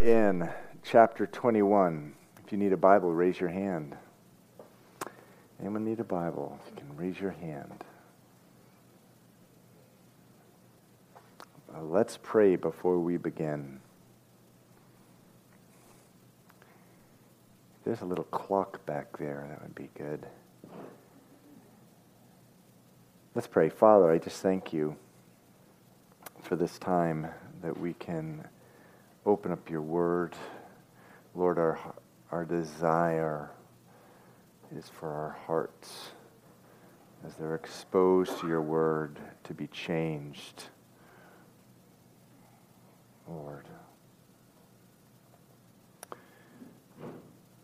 in chapter 21. If you need a Bible, raise your hand. Anyone need a Bible? You can raise your hand. Uh, let's pray before we begin. There's a little clock back there. That would be good. Let's pray. Father, I just thank you for this time that we can open up your word. Lord, our, our desire is for our hearts, as they're exposed to your word, to be changed. Lord.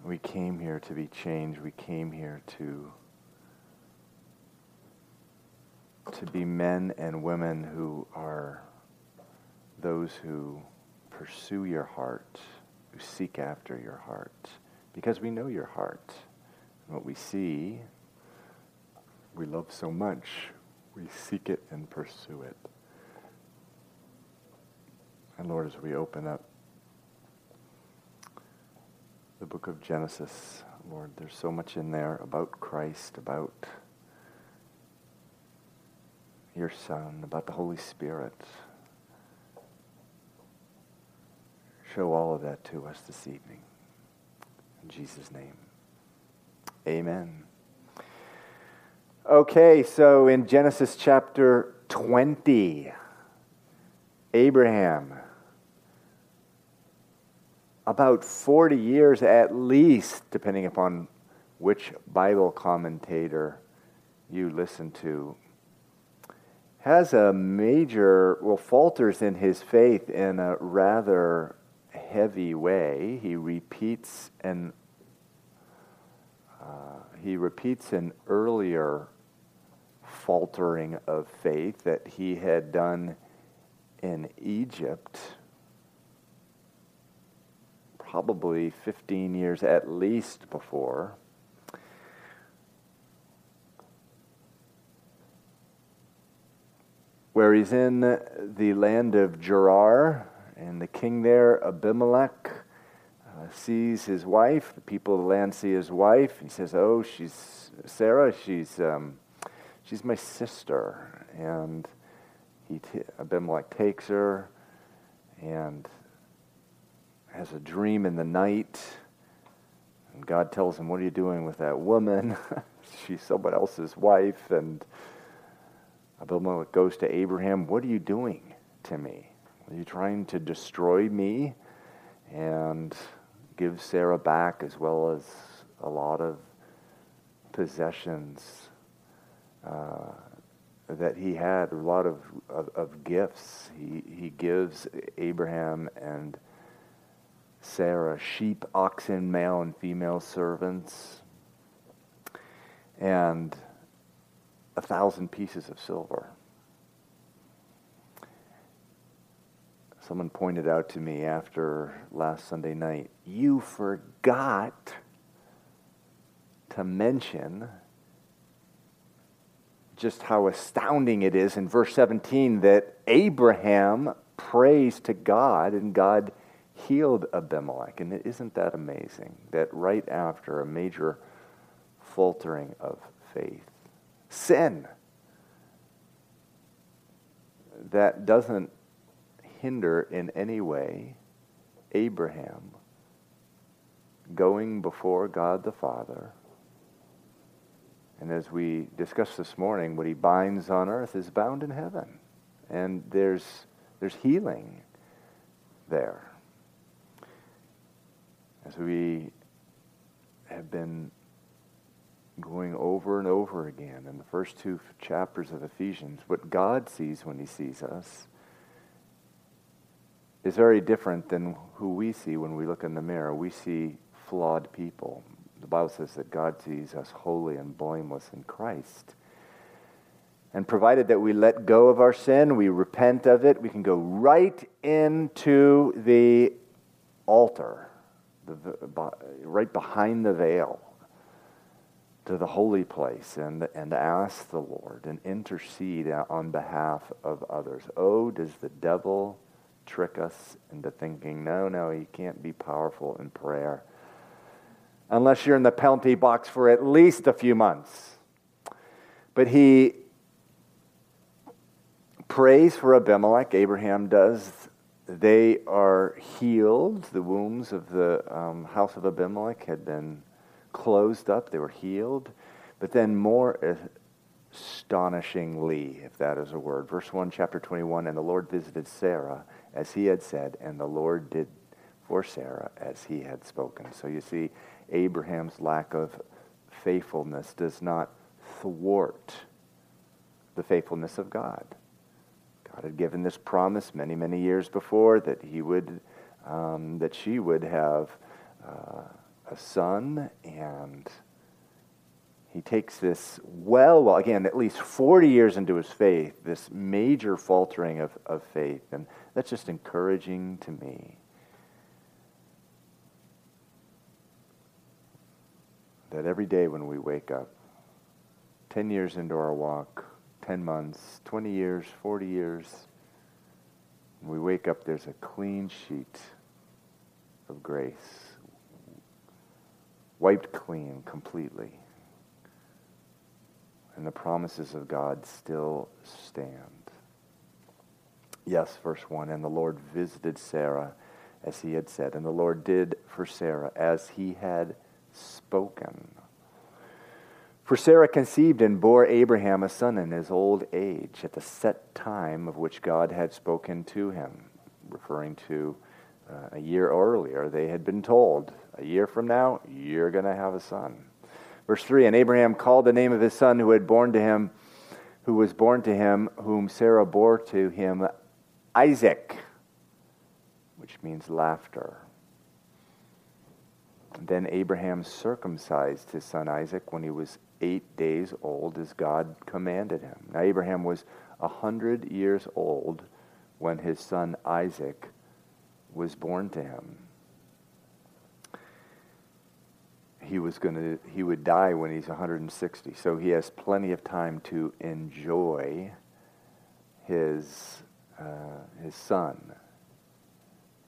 We came here to be changed. We came here to to be men and women who are those who pursue your heart, who seek after your heart, because we know your heart. And what we see, we love so much, we seek it and pursue it. And Lord, as we open up the book of Genesis, Lord, there's so much in there about Christ, about your Son, about the Holy Spirit. Show all of that to us this evening. In Jesus' name. Amen. Okay, so in Genesis chapter 20, Abraham, about 40 years at least, depending upon which Bible commentator you listen to, has a major, well, falters in his faith in a rather heavy way. He repeats an uh, he repeats an earlier faltering of faith that he had done in Egypt, probably 15 years at least before. Where he's in the land of Gerar, and the king there, Abimelech, uh, sees his wife. The people of the land see his wife. He says, "Oh, she's Sarah. She's um, she's my sister." And he t- Abimelech takes her and has a dream in the night. And God tells him, "What are you doing with that woman? she's someone else's wife." And Abimelech goes to Abraham, "What are you doing to me?" Are you trying to destroy me and give Sarah back as well as a lot of possessions uh, that he had, a lot of, of, of gifts. He, he gives Abraham and Sarah sheep, oxen, male and female servants, and a thousand pieces of silver. Someone pointed out to me after last Sunday night, you forgot to mention just how astounding it is in verse 17 that Abraham prays to God and God healed Abimelech. And isn't that amazing that right after a major faltering of faith, sin that doesn't hinder in any way Abraham going before God the Father. And as we discussed this morning, what he binds on earth is bound in heaven. And there's, there's healing there. As we have been going over and over again in the first two chapters of Ephesians, what God sees when he sees us is very different than who we see when we look in the mirror. We see flawed people. The Bible says that God sees us holy and blameless in Christ. And provided that we let go of our sin, we repent of it, we can go right into the altar, the, right behind the veil, to the holy place, and, and ask the Lord and intercede on behalf of others. Oh, does the devil trick us into thinking, no, no, you can't be powerful in prayer unless you're in the penalty box for at least a few months. But he prays for Abimelech, Abraham does. They are healed. The wombs of the um, house of Abimelech had been closed up, they were healed. But then, more astonishingly, if that is a word, verse 1, chapter 21 And the Lord visited Sarah as he had said, and the Lord did for Sarah as he had spoken. So you see, Abraham's lack of faithfulness does not thwart the faithfulness of God. God had given this promise many, many years before that he would, um, that she would have uh, a son, and he takes this well, well, again, at least 40 years into his faith, this major faltering of, of faith, and that's just encouraging to me. that every day when we wake up, 10 years into our walk, 10 months, 20 years, 40 years, when we wake up, there's a clean sheet of grace, wiped clean completely. And the promises of God still stand. Yes, verse 1 And the Lord visited Sarah as he had said, and the Lord did for Sarah as he had spoken. For Sarah conceived and bore Abraham a son in his old age at the set time of which God had spoken to him, referring to uh, a year earlier. They had been told, a year from now, you're going to have a son. Verse 3 And Abraham called the name of his son who had born to him, who was born to him, whom Sarah bore to him, Isaac, which means laughter. Then Abraham circumcised his son Isaac when he was eight days old, as God commanded him. Now, Abraham was a hundred years old when his son Isaac was born to him. He was going to he would die when he's 160. So he has plenty of time to enjoy his uh, his son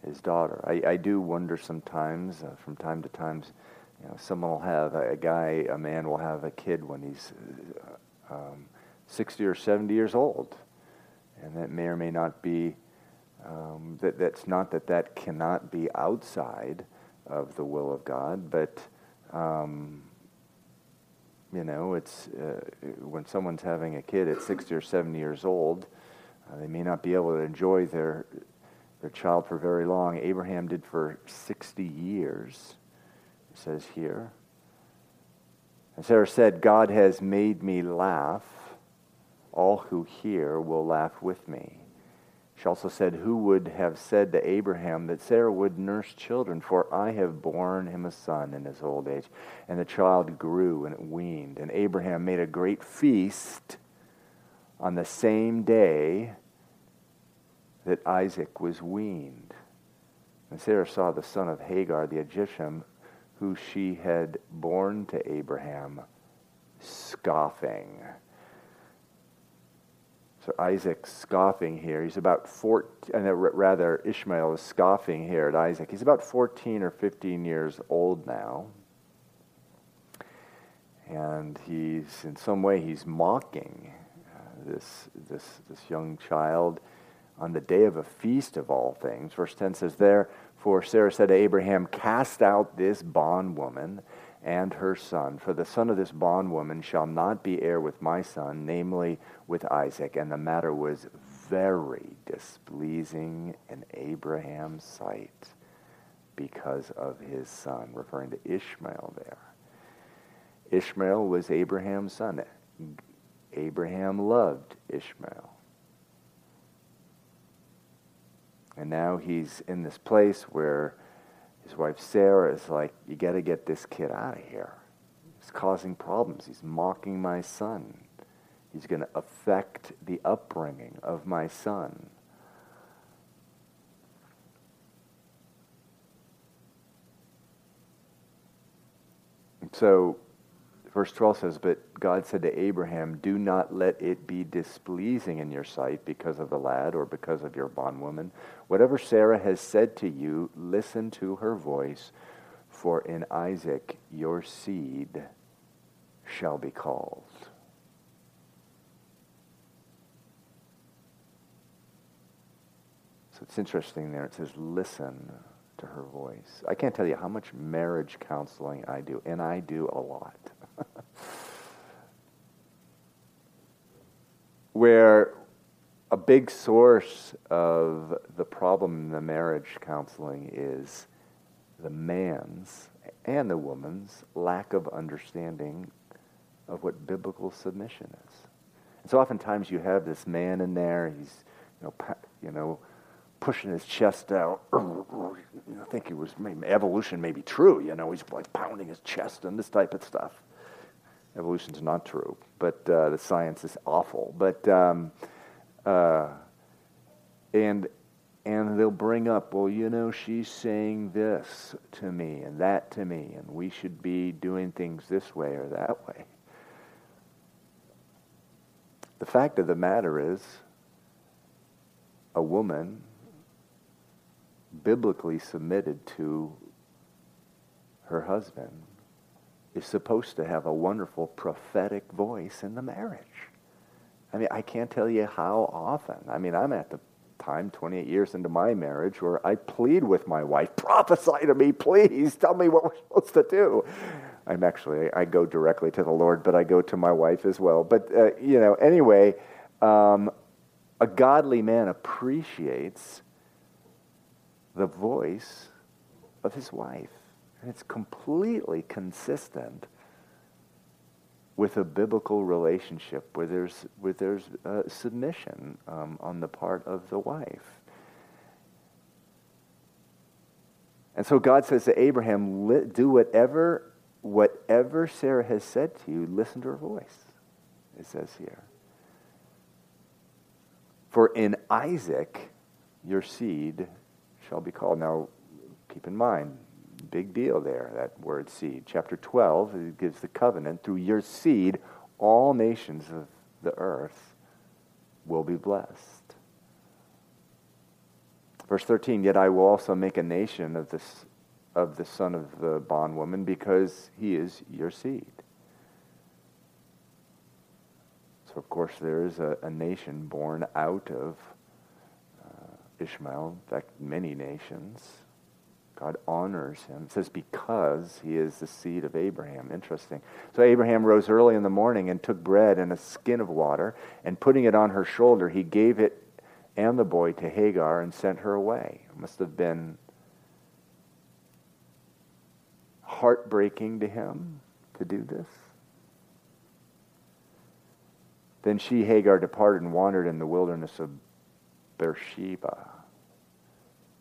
his daughter. I, I do wonder sometimes, uh, from time to time, you know, someone will have a, guy, a man will have a kid when he's uh, um, 60 or 70 years old, and that may or may not be. Um, that that's not that that cannot be outside of the will of God, but um, you know, it's uh, when someone's having a kid at 60 or 70 years old, uh, they may not be able to enjoy their their child for very long. Abraham did for 60 years, it says here. And Sarah said, God has made me laugh. All who hear will laugh with me. She also said, Who would have said to Abraham that Sarah would nurse children? For I have borne him a son in his old age. And the child grew and it weaned. And Abraham made a great feast on the same day that Isaac was weaned. And Sarah saw the son of Hagar, the Egyptian, who she had borne to Abraham, scoffing. So Isaac's scoffing here. He's about 14, uh, rather, Ishmael is scoffing here at Isaac. He's about 14 or 15 years old now. And he's, in some way, he's mocking this, this, this young child on the day of a feast of all things. Verse 10 says, Therefore Sarah said to Abraham, Cast out this bondwoman and her son, for the son of this bondwoman shall not be heir with my son, namely with Isaac. And the matter was very displeasing in Abraham's sight because of his son, referring to Ishmael there. Ishmael was Abraham's son. Abraham loved Ishmael. And now he's in this place where his wife Sarah is like, You got to get this kid out of here. He's causing problems. He's mocking my son. He's going to affect the upbringing of my son. so verse 12 says, But God said to Abraham, Do not let it be displeasing in your sight because of the lad or because of your bondwoman. Whatever Sarah has said to you, listen to her voice, for in Isaac your seed shall be called. So it's interesting there. It says, Listen to her voice. I can't tell you how much marriage counseling I do, and I do a lot. Where a big source of the problem in the marriage counseling is the man's and the woman's lack of understanding of what biblical submission is. And so oftentimes you have this man in there, he's, you know, you know, pushing his chest out. I think it was maybe, evolution may be true. You know, he's like pounding his chest and this type of stuff. Evolution's not true, but uh, the science is awful. But um, uh, and and they'll bring up, well, you know, she's saying this to me and that to me, and we should be doing things this way or that way. The fact of the matter is, a woman biblically submitted to her husband is supposed to have a wonderful prophetic voice in the marriage. I mean, I can't tell you how often. I mean, I'm at the time, 28 years into my marriage, where I plead with my wife, prophesy to me, please. Tell me what we're supposed to do. I'm actually, I go directly to the Lord, but I go to my wife as well. But, uh, you know, anyway, um, a godly man appreciates the voice of his wife. And it's completely consistent with a biblical relationship where there's, where there's uh, submission um, on the part of the wife. And so God says to Abraham, do whatever, whatever Sarah has said to you, listen to her voice, it says here. For in Isaac, your seed shall be called. Now, keep in mind, big deal there, that word seed. Chapter 12, it gives the covenant. Through your seed, all nations of the earth will be blessed. Verse 13, yet I will also make a nation of, this, of the son of the bondwoman because he is your seed. So, of course, there is a, a nation born out of uh, Ishmael, in fact, many nations. God honors him. It says, because he is the seed of Abraham. Interesting. So Abraham rose early in the morning and took bread and a skin of water, and putting it on her shoulder, he gave it and the boy to Hagar and sent her away. It must have been heartbreaking to him to do this. Then she, Hagar, departed and wandered in the wilderness of Beersheba.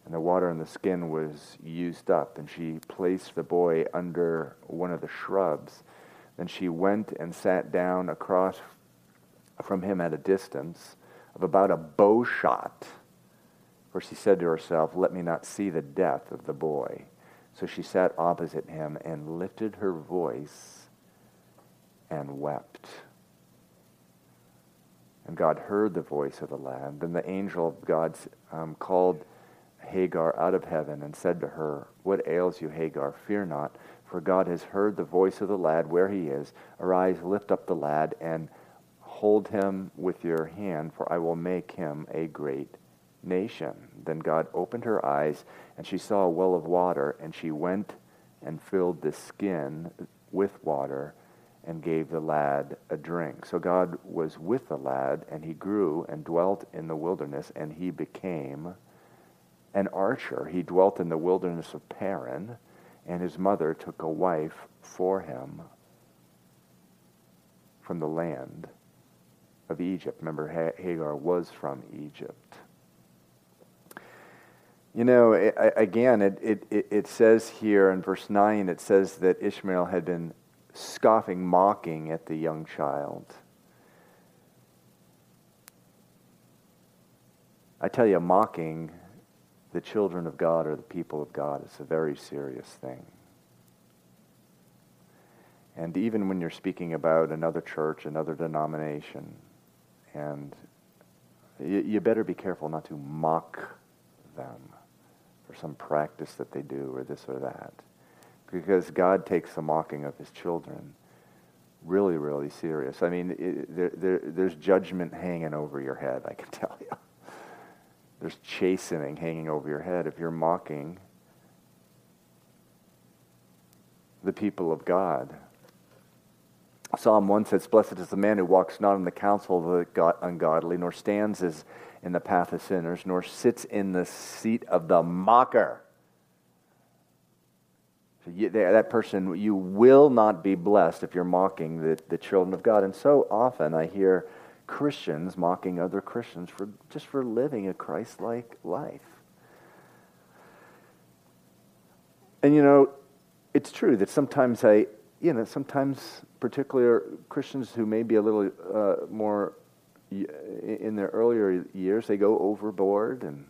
And the water in the skin was used up, and she placed the boy under one of the shrubs. Then she went and sat down across from him at a distance of about a bow shot. For she said to herself, Let me not see the death of the boy. So she sat opposite him and lifted her voice and wept. And God heard the voice of the lad. Then the angel of God um, called Hagar out of heaven and said to her, What ails you, Hagar? Fear not, for God has heard the voice of the lad where he is. Arise, lift up the lad, and hold him with your hand, for I will make him a great nation. Then God opened her eyes, and she saw a well of water, and she went and filled the skin with water and gave the lad a drink. So God was with the lad, and he grew and dwelt in the wilderness, and he became an archer. He dwelt in the wilderness of Paran, and his mother took a wife for him from the land of Egypt. Remember, Hagar was from Egypt. You know, again, it, it, it says here in verse 9, it says that Ishmael had been scoffing, mocking at the young child. I tell you, mocking the children of God or the people of God is a very serious thing. And even when you're speaking about another church, another denomination, and you, you better be careful not to mock them for some practice that they do or this or that. Because God takes the mocking of his children really, really serious. I mean, it, there, there, there's judgment hanging over your head, I can tell. There's chastening hanging over your head if you're mocking the people of God. Psalm 1 says, Blessed is the man who walks not in the counsel of the ungodly, nor stands as in the path of sinners, nor sits in the seat of the mocker. So you, that person, you will not be blessed if you're mocking the, the children of God. And so often I hear Christians mocking other Christians for just for living a Christ-like life. And you know, it's true that sometimes I, you know, sometimes particular Christians who may be a little uh, more in their earlier years, they go overboard and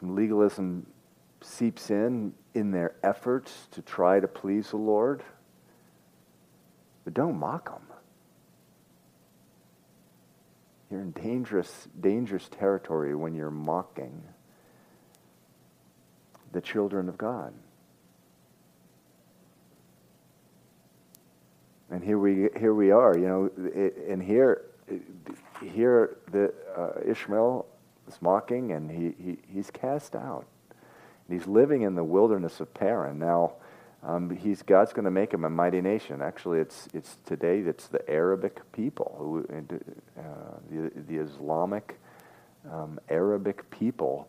some legalism seeps in in their efforts to try to please the Lord. But don't mock them. You're in dangerous, dangerous territory when you're mocking the children of God. And here we here we are, you know, and here here the uh, Ishmael is mocking, and he, he he's cast out. And he's living in the wilderness of Paran now. Um, he's God's going to make him a mighty nation. Actually, it's it's today it's the Arabic people who uh, the the Islamic um, Arabic people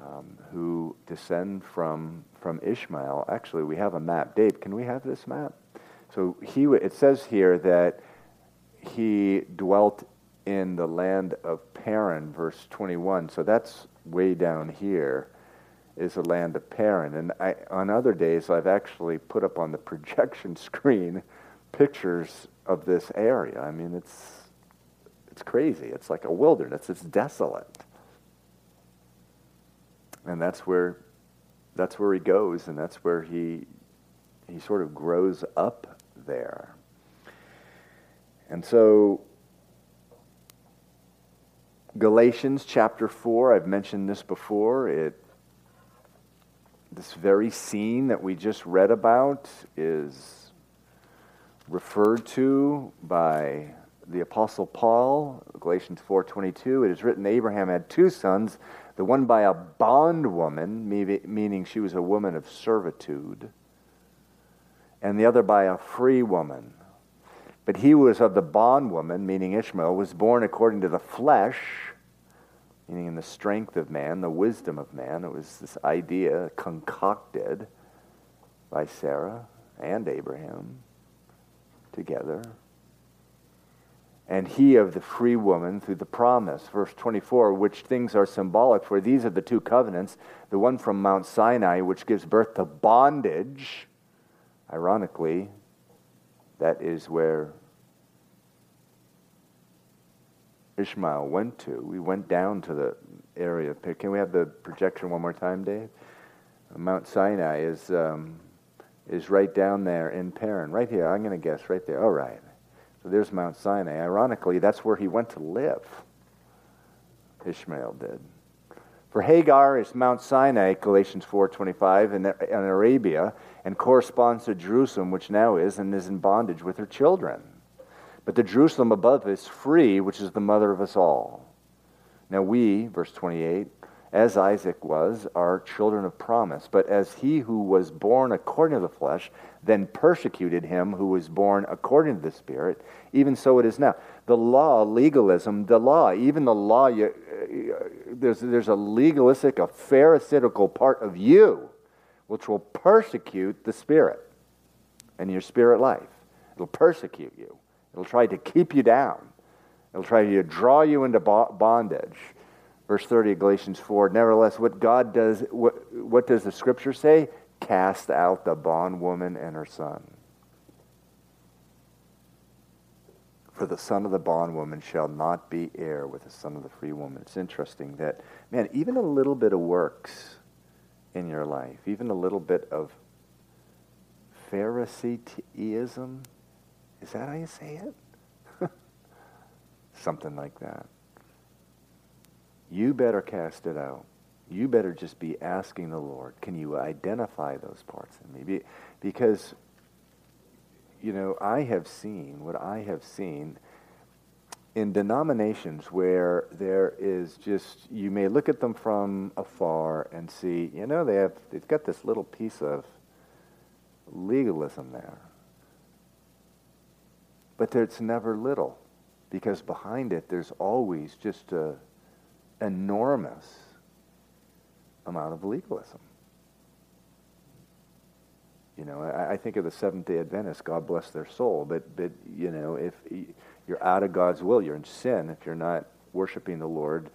um, who descend from from Ishmael. Actually, we have a map. Dave, can we have this map? So he, it says here that he dwelt in the land of Paran, verse 21. So that's way down here is a land of Paran. And I, on other days, I've actually put up on the projection screen pictures of this area. I mean, it's, it's crazy. It's like a wilderness. It's desolate. And that's where, that's where he goes, and that's where he, he sort of grows up there. And so, Galatians chapter 4, I've mentioned this before. It, this very scene that we just read about is referred to by the apostle Paul, Galatians 4:22. It is written that Abraham had two sons, the one by a bondwoman, meaning she was a woman of servitude, and the other by a free woman. But he was of the bondwoman, meaning Ishmael, was born according to the flesh, meaning in the strength of man, the wisdom of man. It was this idea concocted by Sarah and Abraham together. And he of the free woman through the promise. Verse 24, which things are symbolic, for these are the two covenants the one from Mount Sinai, which gives birth to bondage Ironically, that is where Ishmael went to. We went down to the area. Can we have the projection one more time, Dave? Mount Sinai is um, is right down there in Paran, right here. I'm going to guess right there. All right. So there's Mount Sinai. Ironically, that's where he went to live. Ishmael did. For Hagar is Mount Sinai, Galatians 4:25, in, in Arabia, and corresponds to Jerusalem, which now is and is in bondage with her children. But the Jerusalem above is free, which is the mother of us all. Now we, verse 28, as Isaac was, are children of promise. But as he who was born according to the flesh then persecuted him who was born according to the Spirit, even so it is now. The law, legalism, the law, even the law, you, uh, there's, there's a legalistic, a pharisaical part of you which will persecute the Spirit and your spirit life. It'll persecute you, it'll try to keep you down, it'll try to draw you into bondage. Verse 30 of Galatians 4 Nevertheless, what God does, what, what does the scripture say? Cast out the bondwoman and her son. For the son of the bondwoman shall not be heir with the son of the free woman. It's interesting that, man, even a little bit of works in your life, even a little bit of Phariseeism. Is that how you say it? Something like that. You better cast it out. You better just be asking the Lord, can you identify those parts in me? Be, because, you know, I have seen what I have seen in denominations where there is just you may look at them from afar and see you know they have they've got this little piece of legalism there but it's never little because behind it there's always just a enormous amount of legalism you know I, I think of the seventh day adventists god bless their soul but but you know if you're out of God's will. You're in sin if you're not worshiping the Lord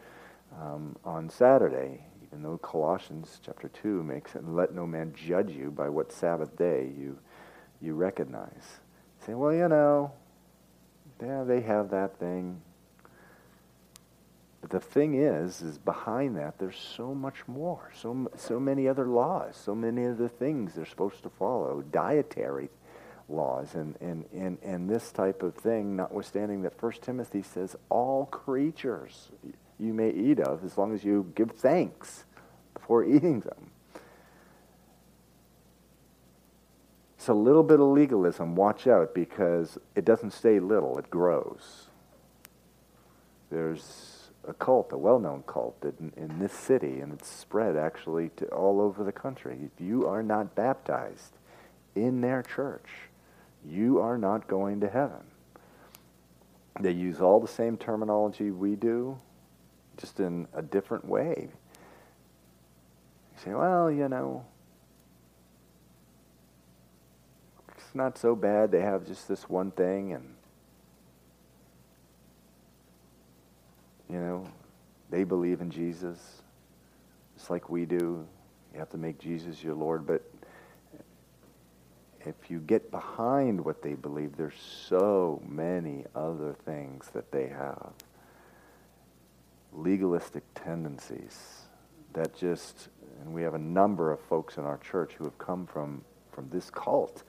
um, on Saturday. Even though Colossians chapter 2 makes it, let no man judge you by what Sabbath day you, you recognize. Say, well, you know, yeah, they have that thing. But the thing is, is behind that, there's so much more. So, so many other laws, so many other things they're supposed to follow, dietary laws and, and, and, and this type of thing, notwithstanding that First Timothy says all creatures you may eat of as long as you give thanks before eating them. So a little bit of legalism, watch out because it doesn't stay little, it grows. There's a cult, a well-known cult in, in this city, and it's spread actually to all over the country. If you are not baptized in their church, you are not going to heaven. They use all the same terminology we do, just in a different way. You say, well, you know, it's not so bad. They have just this one thing, and, you know, they believe in Jesus, just like we do. You have to make Jesus your Lord, but if you get behind what they believe, there's so many other things that they have. Legalistic tendencies that just, and we have a number of folks in our church who have come from, from this cult,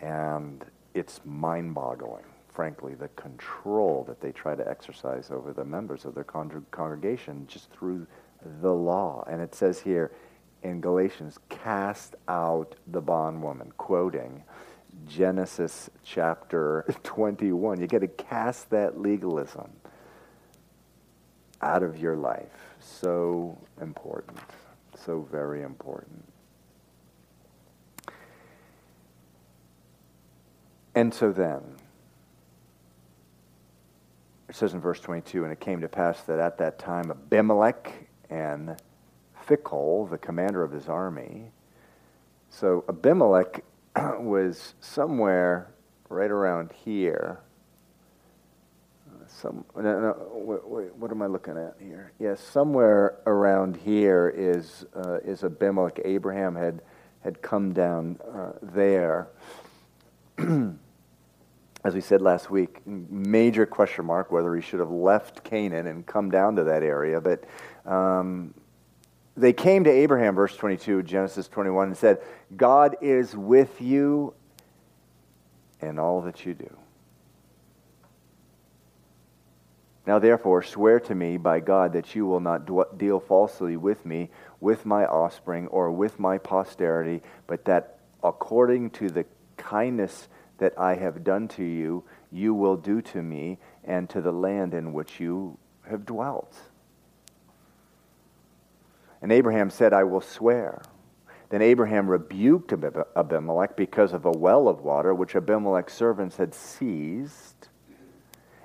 and it's mind boggling, frankly, the control that they try to exercise over the members of their con- congregation just through the law. And it says here, in Galatians, cast out the bondwoman, quoting Genesis chapter 21. You got to cast that legalism out of your life. So important. So very important. And so then, it says in verse 22, and it came to pass that at that time Abimelech and Phicol, the commander of his army. So Abimelech was somewhere right around here. Some, no, no, wait, wait, what am I looking at here? Yes, somewhere around here is uh, is Abimelech. Abraham had had come down uh, there. As we said last week, major question mark whether he should have left Canaan and come down to that area. But um, they came to Abraham, verse 22, Genesis 21, and said, God is with you in all that you do. Now, therefore, swear to me by God that you will not deal falsely with me, with my offspring, or with my posterity, but that according to the kindness that I have done to you, you will do to me and to the land in which you have dwelt. And Abraham said, I will swear. Then Abraham rebuked Abimelech because of a well of water which Abimelech's servants had seized.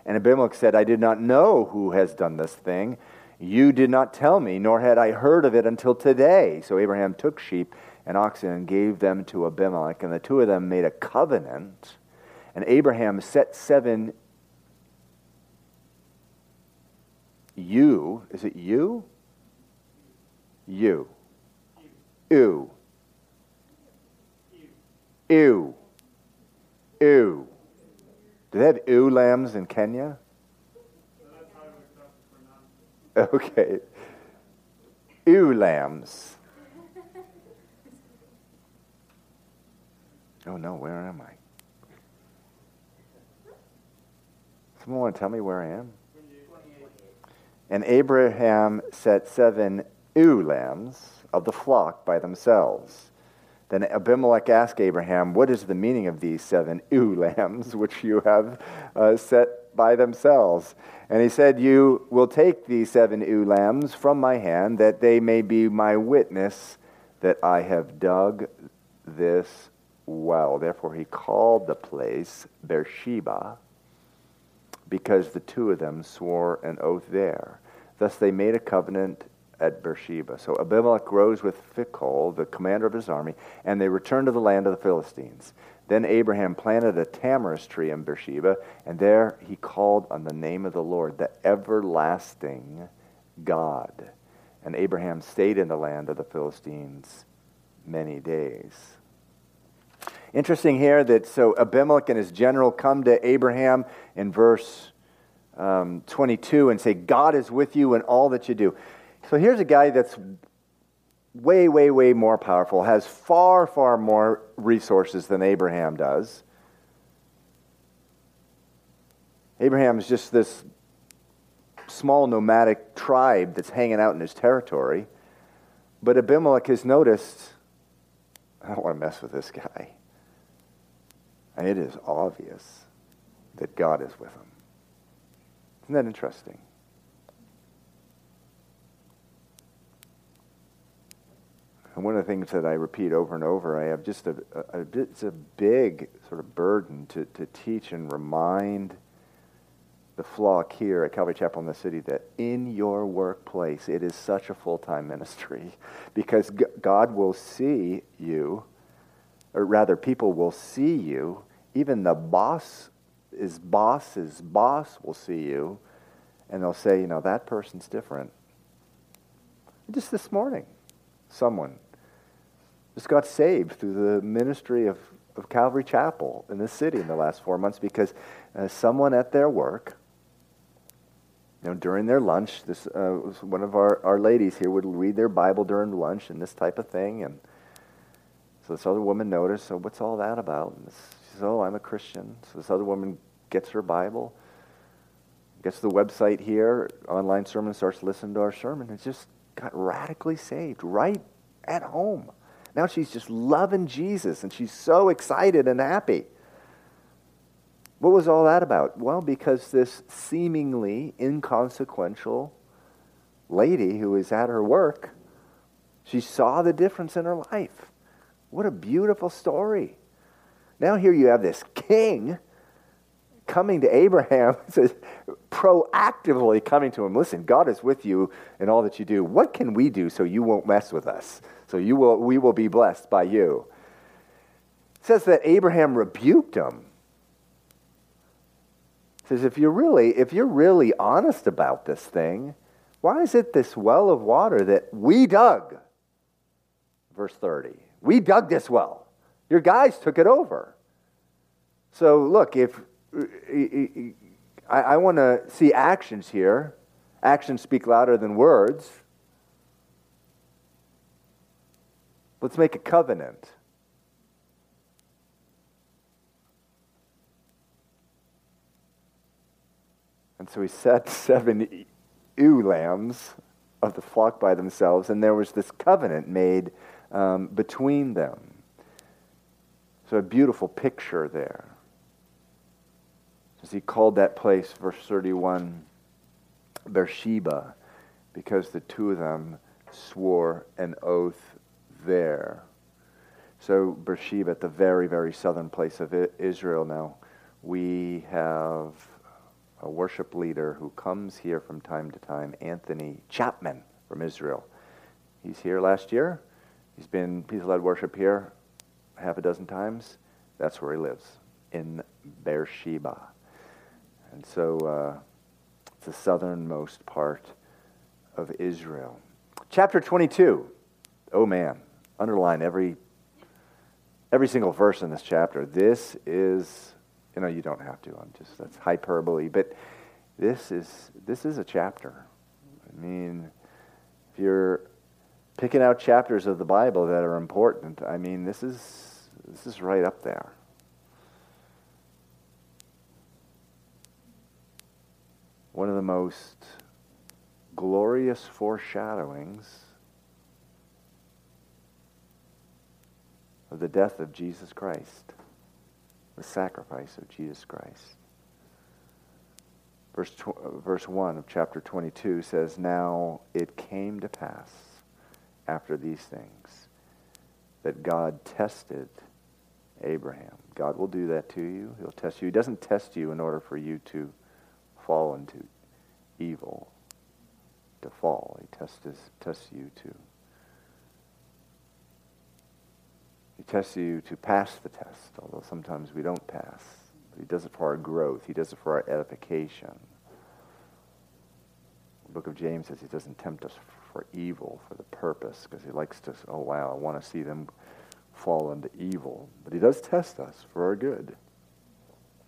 And Abimelech said, I did not know who has done this thing. You did not tell me, nor had I heard of it until today. So Abraham took sheep and oxen and gave them to Abimelech, and the two of them made a covenant. And Abraham set seven you, is it you? You. Ew. Ew. Ew. Do they have ew lambs in Kenya? Okay. Ewe lambs. Oh no, where am I? Someone want to tell me where I am? And Abraham set seven ewe lambs of the flock by themselves. Then Abimelech asked Abraham, What is the meaning of these seven ewe lambs which you have uh, set by themselves? And he said, You will take these seven ewe lambs from my hand, that they may be my witness that I have dug this well. Therefore, he called the place Beersheba because the two of them swore an oath there. Thus they made a covenant at Beersheba. So Abimelech rose with Phicol, the commander of his army, and they returned to the land of the Philistines. Then Abraham planted a tamarisk tree in Beersheba, and there he called on the name of the Lord, the everlasting God. And Abraham stayed in the land of the Philistines many days. Interesting here that so Abimelech and his general come to Abraham in verse um, 22 and say, God is with you in all that you do. So here's a guy that's way, way, way more powerful, has far, far more resources than Abraham does. Abraham is just this small nomadic tribe that's hanging out in his territory. But Abimelech has noticed, I don't want to mess with this guy. And it is obvious that God is with him. Isn't that interesting? And one of the things that I repeat over and over, I have just a, a, a it's a big sort of burden to, to teach and remind the flock here at Calvary Chapel in the city that in your workplace it is such a full-time ministry because God will see you, or rather people will see you even the boss, his boss, his boss will see you, and they'll say, you know, that person's different. Just this morning, someone just got saved through the ministry of, of Calvary Chapel in this city in the last four months because uh, someone at their work, you know, during their lunch, this uh, one of our, our ladies here would read their Bible during lunch and this type of thing, and so this other woman noticed, so what's all that about? And this, says, Oh, I'm a Christian. So this other woman gets her Bible, gets the website here, online sermon, starts listening to our sermon, and just got radically saved right at home. Now she's just loving Jesus, and she's so excited and happy. What was all that about? Well, because this seemingly inconsequential lady who is at her work, she saw the difference in her life. What a beautiful story. Now here you have this king coming to Abraham, says, proactively coming to him, listen, God is with you in all that you do. What can we do so you won't mess with us? So you will, we will be blessed by you. It says that Abraham rebuked him. It says, if you're really, if you're really honest about this thing, why is it this well of water that we dug? Verse 30. We dug this well. Your guys took it over. So, look, if I, I want to see actions here, actions speak louder than words. Let's make a covenant. And so he set seven ewe lambs of the flock by themselves, and there was this covenant made um, between them. So a beautiful picture there. As he called that place, verse 31, Beersheba, because the two of them swore an oath there. So Beersheba, at the very, very southern place of Israel now, we have a worship leader who comes here from time to time, Anthony Chapman from Israel. He's here last year. He's been, he's led worship here half a dozen times, that's where he lives, in Beersheba. And so uh, it's the southernmost part of Israel. Chapter 22. Oh man, underline every every single verse in this chapter. This is, you know, you don't have to. I'm just that's hyperbole, but this is this is a chapter. I mean, if you're picking out chapters of the Bible that are important. I mean, this is this is right up there. One of the most glorious foreshadowings of the death of Jesus Christ, the sacrifice of Jesus Christ. Verse, tw- uh, verse 1 of chapter 22 says, Now it came to pass after these things that God tested Abraham. God will do that to you. He'll test you. He doesn't test you in order for you to fall into evil, to fall. He tests, tests you to. He tests you to pass the test, although sometimes we don't pass. But he does it for our growth. He does it for our edification. The book of James says he doesn't tempt us for evil, for the purpose, because he likes to, oh wow, I want to see them fall into evil. But he does test us for our good.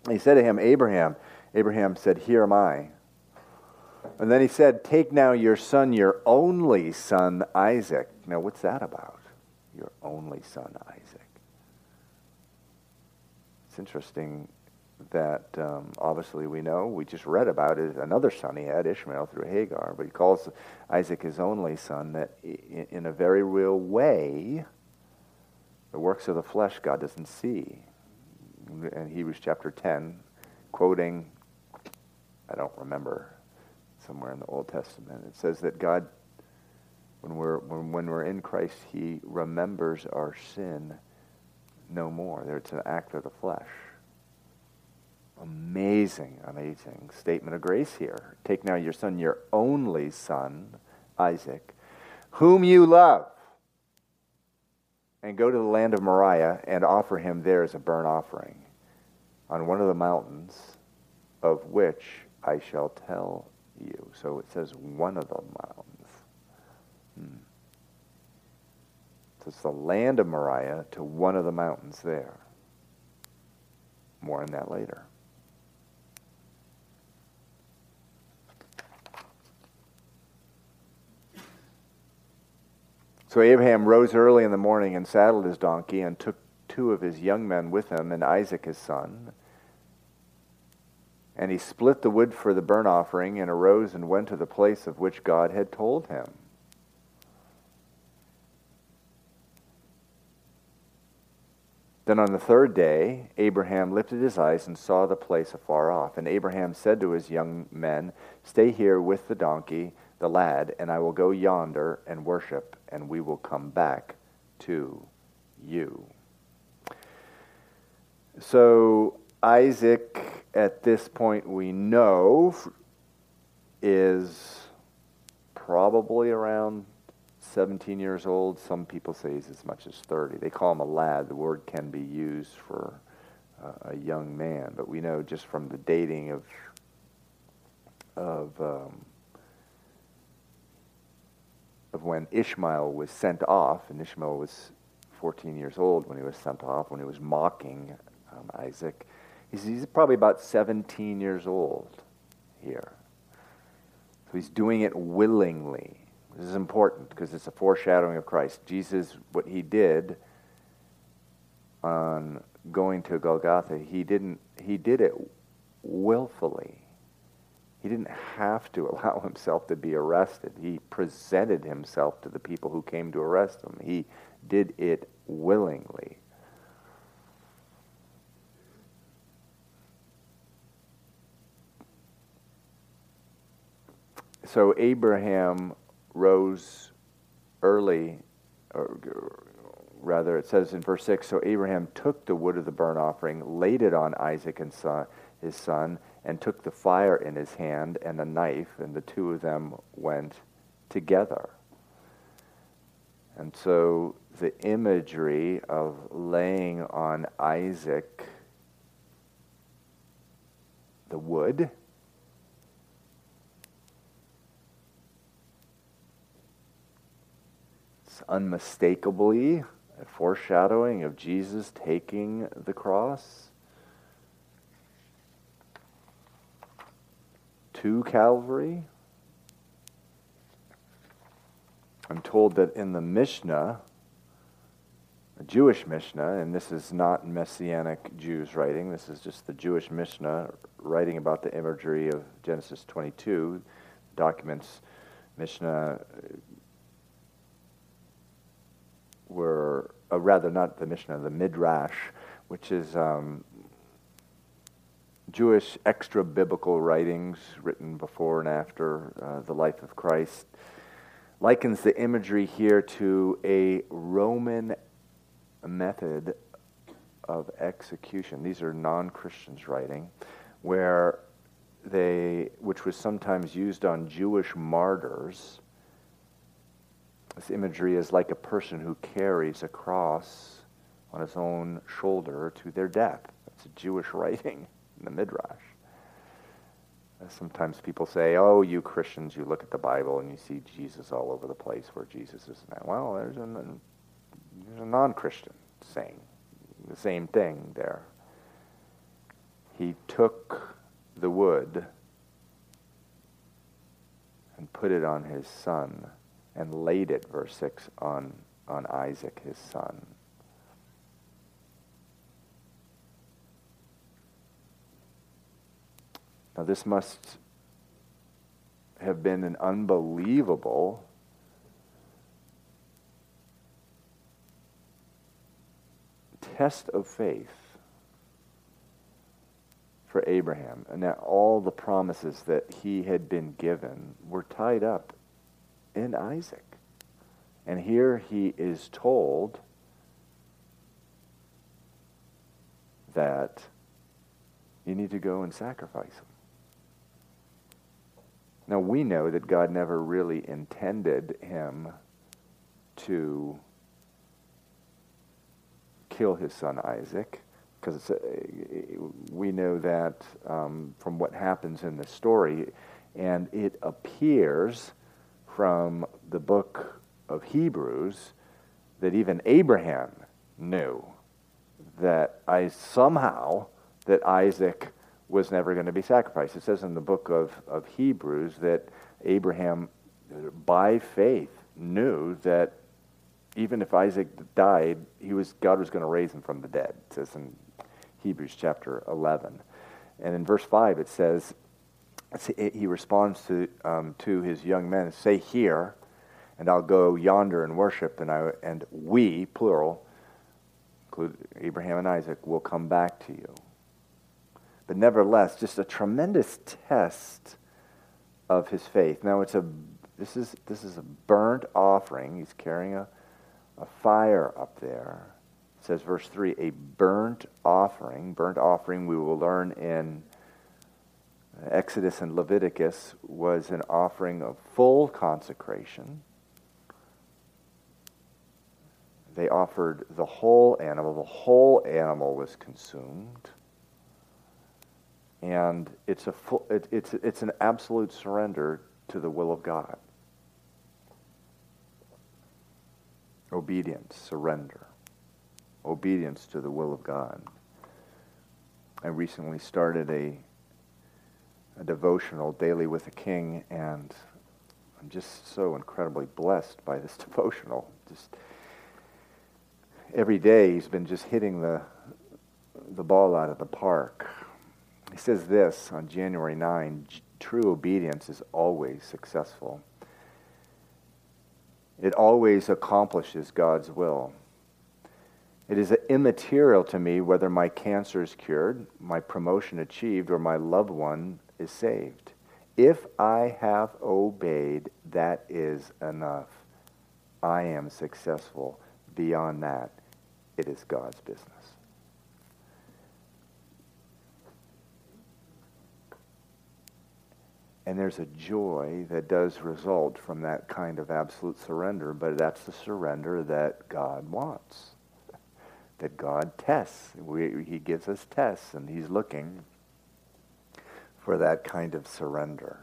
He said to him, Abraham, Abraham said, Here am I. And then he said, Take now your son, your only son, Isaac. Now, what's that about? Your only son, Isaac. It's interesting that um, obviously we know, we just read about it, another son he had, Ishmael, through Hagar, but he calls Isaac his only son, that in a very real way, the works of the flesh God doesn't see. In Hebrews chapter 10, quoting, I don't remember, somewhere in the Old Testament, it says that God, when we're, when, when we're in Christ, he remembers our sin no more. It's an act of the flesh. Amazing, amazing statement of grace here. Take now your son, your only son, Isaac, whom you love, and go to the land of Moriah and offer him there as a burnt offering on one of the mountains of which I shall tell you. So it says one of the mountains. Hmm. So it's the land of Moriah to one of the mountains there. More on that later. So Abraham rose early in the morning and saddled his donkey and took two of his young men with him and Isaac his son. And he split the wood for the burnt offering and arose and went to the place of which God had told him. Then on the third day, Abraham lifted his eyes and saw the place afar off. And Abraham said to his young men, Stay here with the donkey the lad, and I will go yonder and worship, and we will come back to you. So, Isaac, at this point, we know, is probably around 17 years old. Some people say he's as much as 30. They call him a lad. The word can be used for uh, a young man, but we know just from the dating of of um, of when Ishmael was sent off, and Ishmael was 14 years old when he was sent off, when he was mocking um, Isaac. He's, he's probably about 17 years old here. So he's doing it willingly. This is important because it's a foreshadowing of Christ. Jesus, what he did on going to Golgotha, he didn't he did it willfully. He didn't have to allow himself to be arrested. He presented himself to the people who came to arrest him. He did it willingly. So Abraham rose early, or rather, it says in verse 6 So Abraham took the wood of the burnt offering, laid it on Isaac and son, his son, and took the fire in his hand and a knife, and the two of them went together. And so the imagery of laying on Isaac the wood, it's unmistakably a foreshadowing of Jesus taking the cross. To Calvary. I'm told that in the Mishnah, a Jewish Mishnah, and this is not Messianic Jews writing, this is just the Jewish Mishnah writing about the imagery of Genesis 22, documents Mishnah were, uh, rather not the Mishnah, the Midrash, which is um, Jewish extra biblical writings written before and after uh, the life of Christ, likens the imagery here to a Roman method of execution. These are non Christians writing, where they, which was sometimes used on Jewish martyrs. This imagery is like a person who carries a cross on his own shoulder to their death. That's a Jewish writing in the Midrash. Sometimes people say, oh, you Christians, you look at the Bible and you see Jesus all over the place where Jesus is now. Well, there's a, a non Christian saying the same thing there. He took the wood and put it on his son and laid it, verse 6, on, on Isaac, his son. Now, this must have been an unbelievable test of faith for Abraham, and that all the promises that he had been given were tied up in Isaac. And here he is told that you need to go and sacrifice him. Now, we know that God never really intended him to kill his son Isaac, because we know that um, from what happens in the story, and it appears from the book of Hebrews that even Abraham knew that I somehow that Isaac was never going to be sacrificed. It says in the book of, of Hebrews that Abraham, by faith, knew that even if Isaac died, he was, God was going to raise him from the dead. It says in Hebrews chapter 11. And in verse 5, it says, he responds to, um, to his young men, say here, and I'll go yonder and worship, and, I, and we, plural, include Abraham and Isaac, will come back to you but nevertheless, just a tremendous test of his faith. Now, it's a this is this is a burnt offering. He's carrying a, a fire up there. It says verse three, a burnt offering. Burnt offering we will learn in Exodus and Leviticus was an offering of full consecration. They offered the whole animal. The whole animal was consumed and it's a full, it, it's it's an absolute surrender to the will of God. Obedience, surrender, obedience to the will of God. I recently started a a devotional daily with a King, and I'm just so incredibly blessed by this devotional. Just every day, he's been just hitting the the ball out of the park he says this on January 9 true obedience is always successful. It always accomplishes God's will. It is immaterial to me whether my cancer is cured, my promotion achieved, or my loved one is saved. If I have obeyed, that is enough. I am successful. Beyond that, it is God's business. And there's a joy that does result from that kind of absolute surrender, but that's the surrender that God wants, that God tests. We, he gives us tests, and He's looking for that kind of surrender.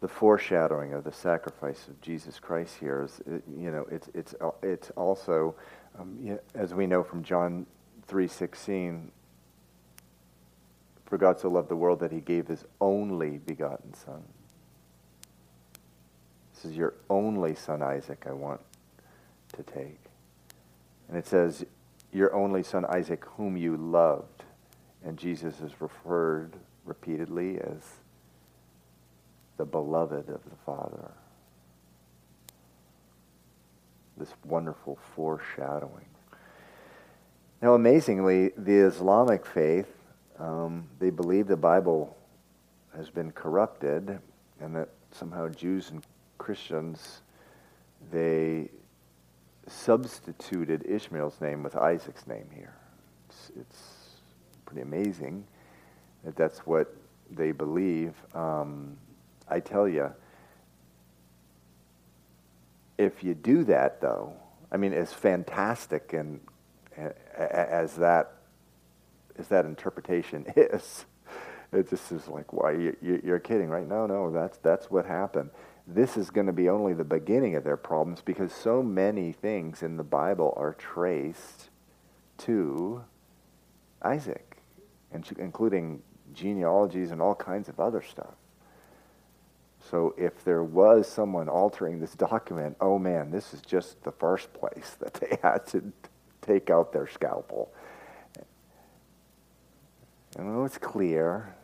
The foreshadowing of the sacrifice of Jesus Christ here is, you know, it's, it's, it's also, um, as we know from John 3.16, for God so loved the world that he gave his only begotten Son. This is your only son, Isaac, I want to take. And it says, Your only son Isaac, whom you loved. And Jesus is referred repeatedly as the beloved of the Father. This wonderful foreshadowing. Now, amazingly, the Islamic faith, um, they believe the Bible has been corrupted and that somehow Jews and Christians, they substituted Ishmael's name with Isaac's name here. It's, it's pretty amazing that that's what they believe. Um, I tell you, if you do that, though, I mean, as fantastic and as that as that interpretation is, it just is like, why you, you're kidding, right? No, no, that's that's what happened. This is going to be only the beginning of their problems because so many things in the Bible are traced to Isaac, and including genealogies and all kinds of other stuff. So if there was someone altering this document, oh man, this is just the first place that they had to take out their scalpel. And it's clear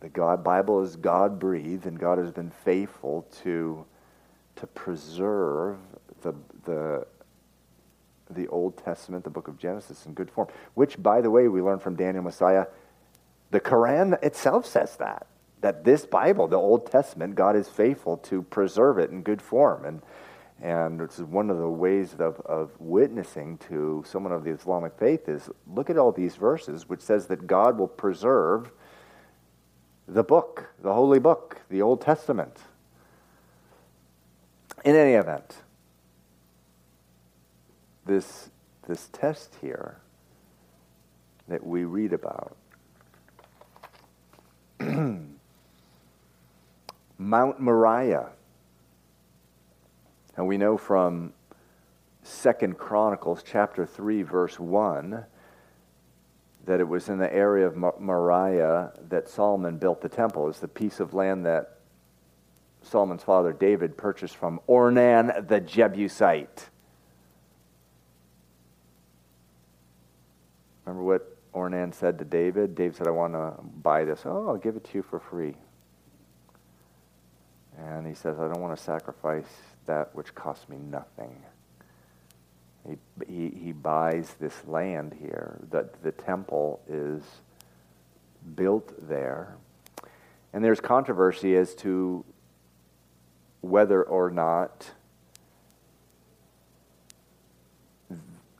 the God Bible is God breathed, and God has been faithful to to preserve the the the Old Testament, the book of Genesis, in good form. Which, by the way, we learn from Daniel Messiah. The Quran itself says that that this Bible, the Old Testament, God is faithful to preserve it in good form. And, and it's one of the ways of, of witnessing to someone of the Islamic faith is look at all these verses, which says that God will preserve the book, the holy book, the Old Testament. In any event, this, this test here that we read about Mount Moriah. And we know from Second Chronicles chapter 3 verse 1 that it was in the area of Moriah that Solomon built the temple. It's the piece of land that Solomon's father David purchased from Ornan the Jebusite. Remember what Ornan said to David? David said, I want to buy this. Oh, I'll give it to you for free. And he says, I don't want to sacrifice that which costs me nothing. He, he, he buys this land here. The, the temple is built there. And there's controversy as to whether or not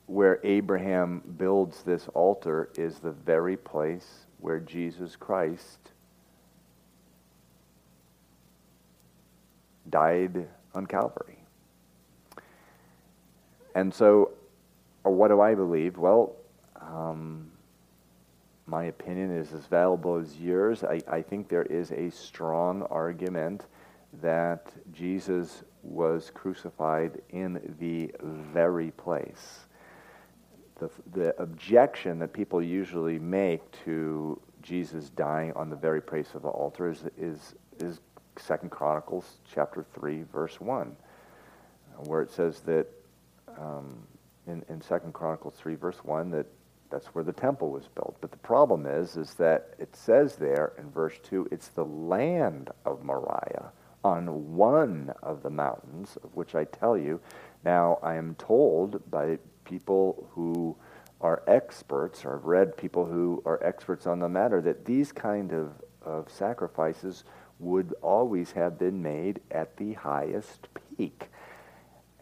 where Abraham builds this altar is the very place where Jesus Christ died on Calvary. And so, uh, what do I believe? Well, um, my opinion is as valuable as yours. I, I think there is a strong argument that Jesus was crucified in the very place. The, the objection that people usually make to Jesus dying on the very place of the altar is, is, is Second Chronicles chapter 3, verse 1, where it says that um, in, in Second Chronicles 3, verse 1, that that's where the temple was built. But the problem is, is that it says there in verse 2, it's the land of Moriah on one of the mountains, of which I tell you. Now, I am told by people who are experts, or have read people who are experts on the matter, that these kind of, of sacrifices would always have been made at the highest peak.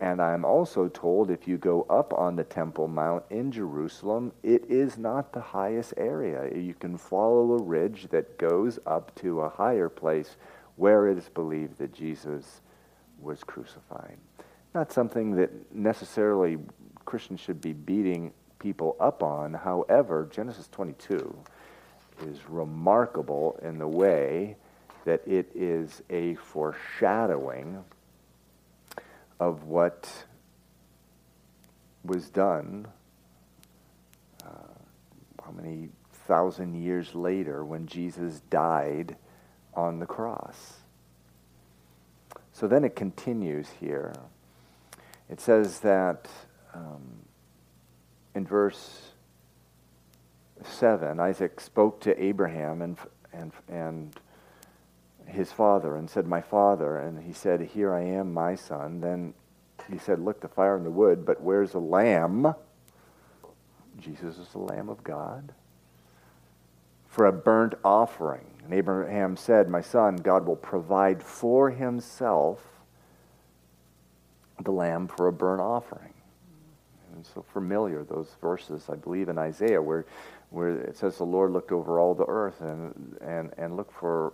And I'm also told if you go up on the Temple Mount in Jerusalem, it is not the highest area. You can follow a ridge that goes up to a higher place where it is believed that Jesus was crucified. Not something that necessarily Christians should be beating people up on. However, Genesis 22 is remarkable in the way that it is a foreshadowing of what was done uh, how many thousand years later when Jesus died on the cross. So then it continues here. it says that um, in verse 7, Isaac spoke to Abraham and, and, and his father and said, My father. And he said, Here I am, my son. Then he said, Look, the fire and the wood, but where's the lamb? Jesus is the Lamb of God. For a burnt offering. And Abraham said, My son, God will provide for himself the lamb for a burnt offering. And so familiar, those verses, I believe, in Isaiah, where, where it says the Lord looked over all the earth and, and, and looked for,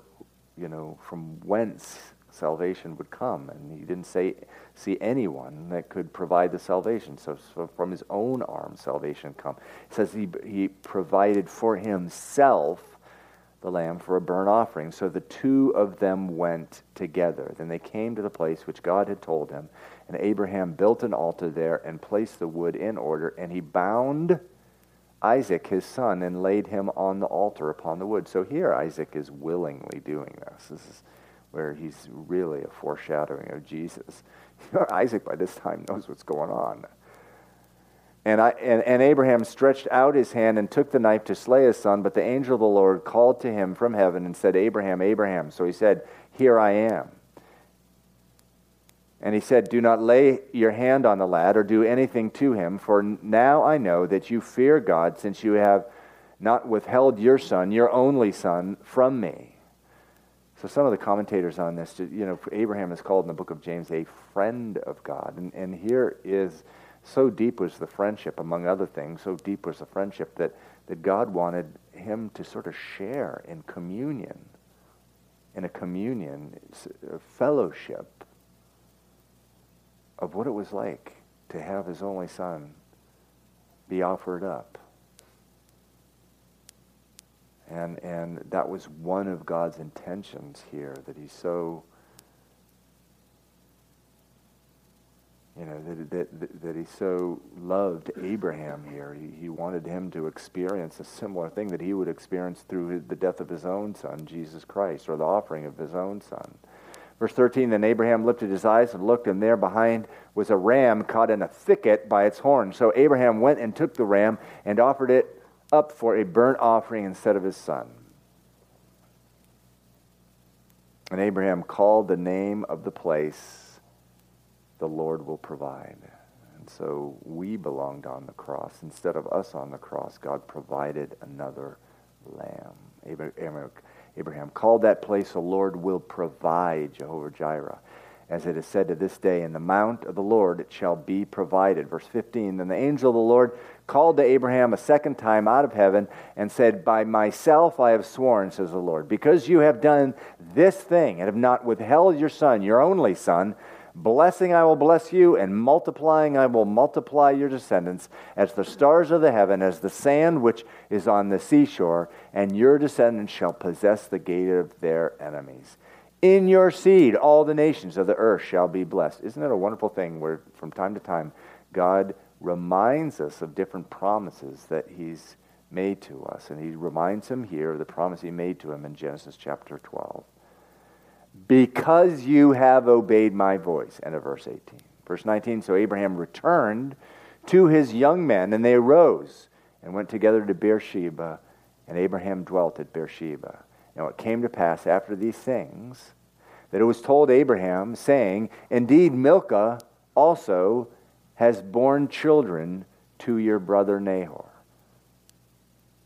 you know, from whence salvation would come. And he didn't say, see anyone that could provide the salvation. So, so from his own arm, salvation come. It says he, he provided for himself the lamb for a burnt offering. So the two of them went together. Then they came to the place which God had told him. And Abraham built an altar there and placed the wood in order. And he bound Isaac, his son, and laid him on the altar upon the wood. So here Isaac is willingly doing this. This is where he's really a foreshadowing of Jesus. Isaac, by this time, knows what's going on. And, I, and, and Abraham stretched out his hand and took the knife to slay his son, but the angel of the Lord called to him from heaven and said, Abraham, Abraham. So he said, Here I am. And he said, Do not lay your hand on the lad or do anything to him, for now I know that you fear God, since you have not withheld your son, your only son, from me. So some of the commentators on this, you know, Abraham is called in the book of James a friend of God. And, and here is so deep was the friendship, among other things, so deep was the friendship that, that God wanted him to sort of share in communion, in a communion, a fellowship of what it was like to have his only son be offered up. And, and that was one of God's intentions here, that he so you know, that, that, that he so loved Abraham here. He, he wanted him to experience a similar thing that he would experience through the death of his own son, Jesus Christ, or the offering of his own son. Verse 13 Then Abraham lifted his eyes and looked, and there behind was a ram caught in a thicket by its horn. So Abraham went and took the ram and offered it up for a burnt offering instead of his son. And Abraham called the name of the place the Lord will provide. And so we belonged on the cross. Instead of us on the cross, God provided another lamb. Abraham, Abraham called that place, the Lord will provide, Jehovah Jireh. As it is said to this day, in the mount of the Lord it shall be provided. Verse 15 Then the angel of the Lord called to Abraham a second time out of heaven and said, By myself I have sworn, says the Lord, because you have done this thing and have not withheld your son, your only son, Blessing I will bless you, and multiplying I will multiply your descendants as the stars of the heaven, as the sand which is on the seashore, and your descendants shall possess the gate of their enemies. In your seed, all the nations of the earth shall be blessed. Isn't it a wonderful thing where from time to time God reminds us of different promises that He's made to us? And He reminds him here of the promise He made to him in Genesis chapter 12 because you have obeyed my voice. End of verse 18. Verse 19 So Abraham returned to his young men, and they arose and went together to Beersheba, and Abraham dwelt at Beersheba. Now it came to pass after these things that it was told Abraham, saying, Indeed, Milcah also has borne children to your brother Nahor.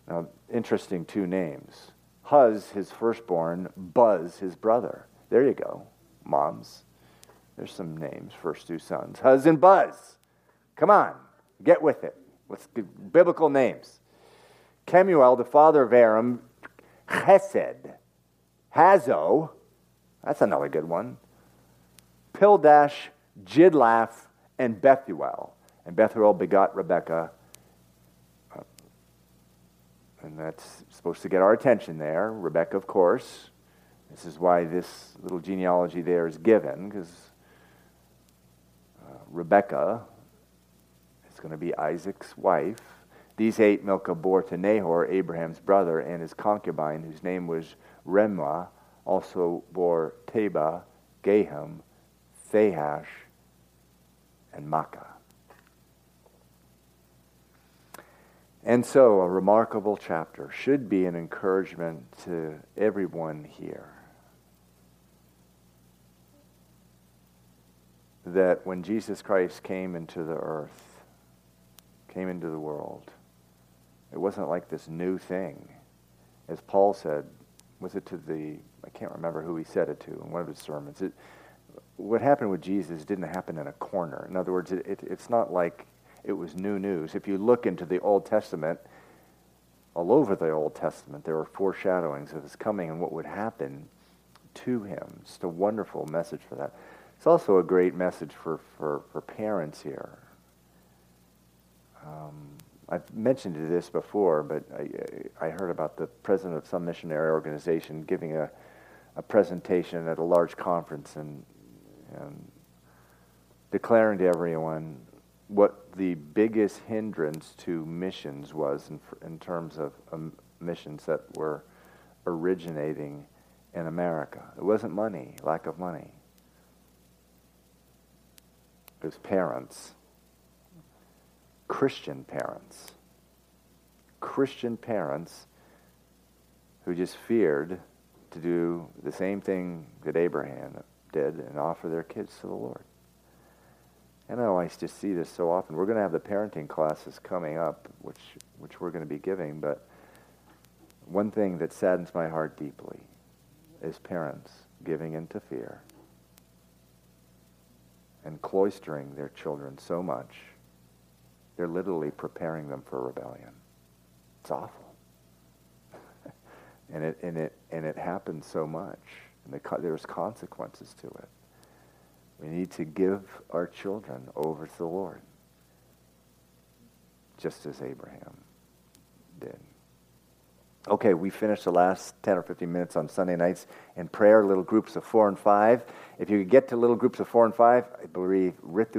Now, interesting two names. Huz, his firstborn, Buz, his brother. There you go, moms. There's some names, first two sons. Huz and Buz. Come on, get with it. With biblical names. Kemuel, the father of Aram, Chesed, Hazo, that's another good one. Pildash, Jidlaph, and Bethuel. And Bethuel begot Rebekah. Uh, and that's supposed to get our attention there. Rebekah, of course, this is why this little genealogy there is given, because uh, Rebekah is going to be Isaac's wife. These eight Milcah bore to Nahor, Abraham's brother, and his concubine, whose name was Reumah, also bore Tebah, Gaham, Thahash, and Maachah. And so, a remarkable chapter should be an encouragement to everyone here. That when Jesus Christ came into the earth, came into the world, it wasn't like this new thing. As Paul said, was it to the, I can't remember who he said it to in one of his sermons. It, what happened with Jesus didn't happen in a corner. In other words, it, it, it's not like it was new news. If you look into the Old Testament, all over the Old Testament, there are foreshadowings of his coming and what would happen to him. Just a wonderful message for that. It's also a great message for, for, for parents here. Um, I've mentioned this before, but I, I heard about the president of some missionary organization giving a, a presentation at a large conference and, and declaring to everyone what the biggest hindrance to missions was in, in terms of um, missions that were originating in America. It wasn't money, lack of money. It parents, Christian parents, Christian parents who just feared to do the same thing that Abraham did and offer their kids to the Lord. And I always just see this so often. We're going to have the parenting classes coming up, which, which we're going to be giving, but one thing that saddens my heart deeply is parents giving into fear and cloistering their children so much, they're literally preparing them for rebellion. It's awful. and, it, and, it, and it happens so much, and the, there's consequences to it. We need to give our children over to the Lord, just as Abraham did. Okay, we finished the last 10 or 15 minutes on Sunday nights in prayer, little groups of four and five. If you could get to little groups of four and five, I believe Ritu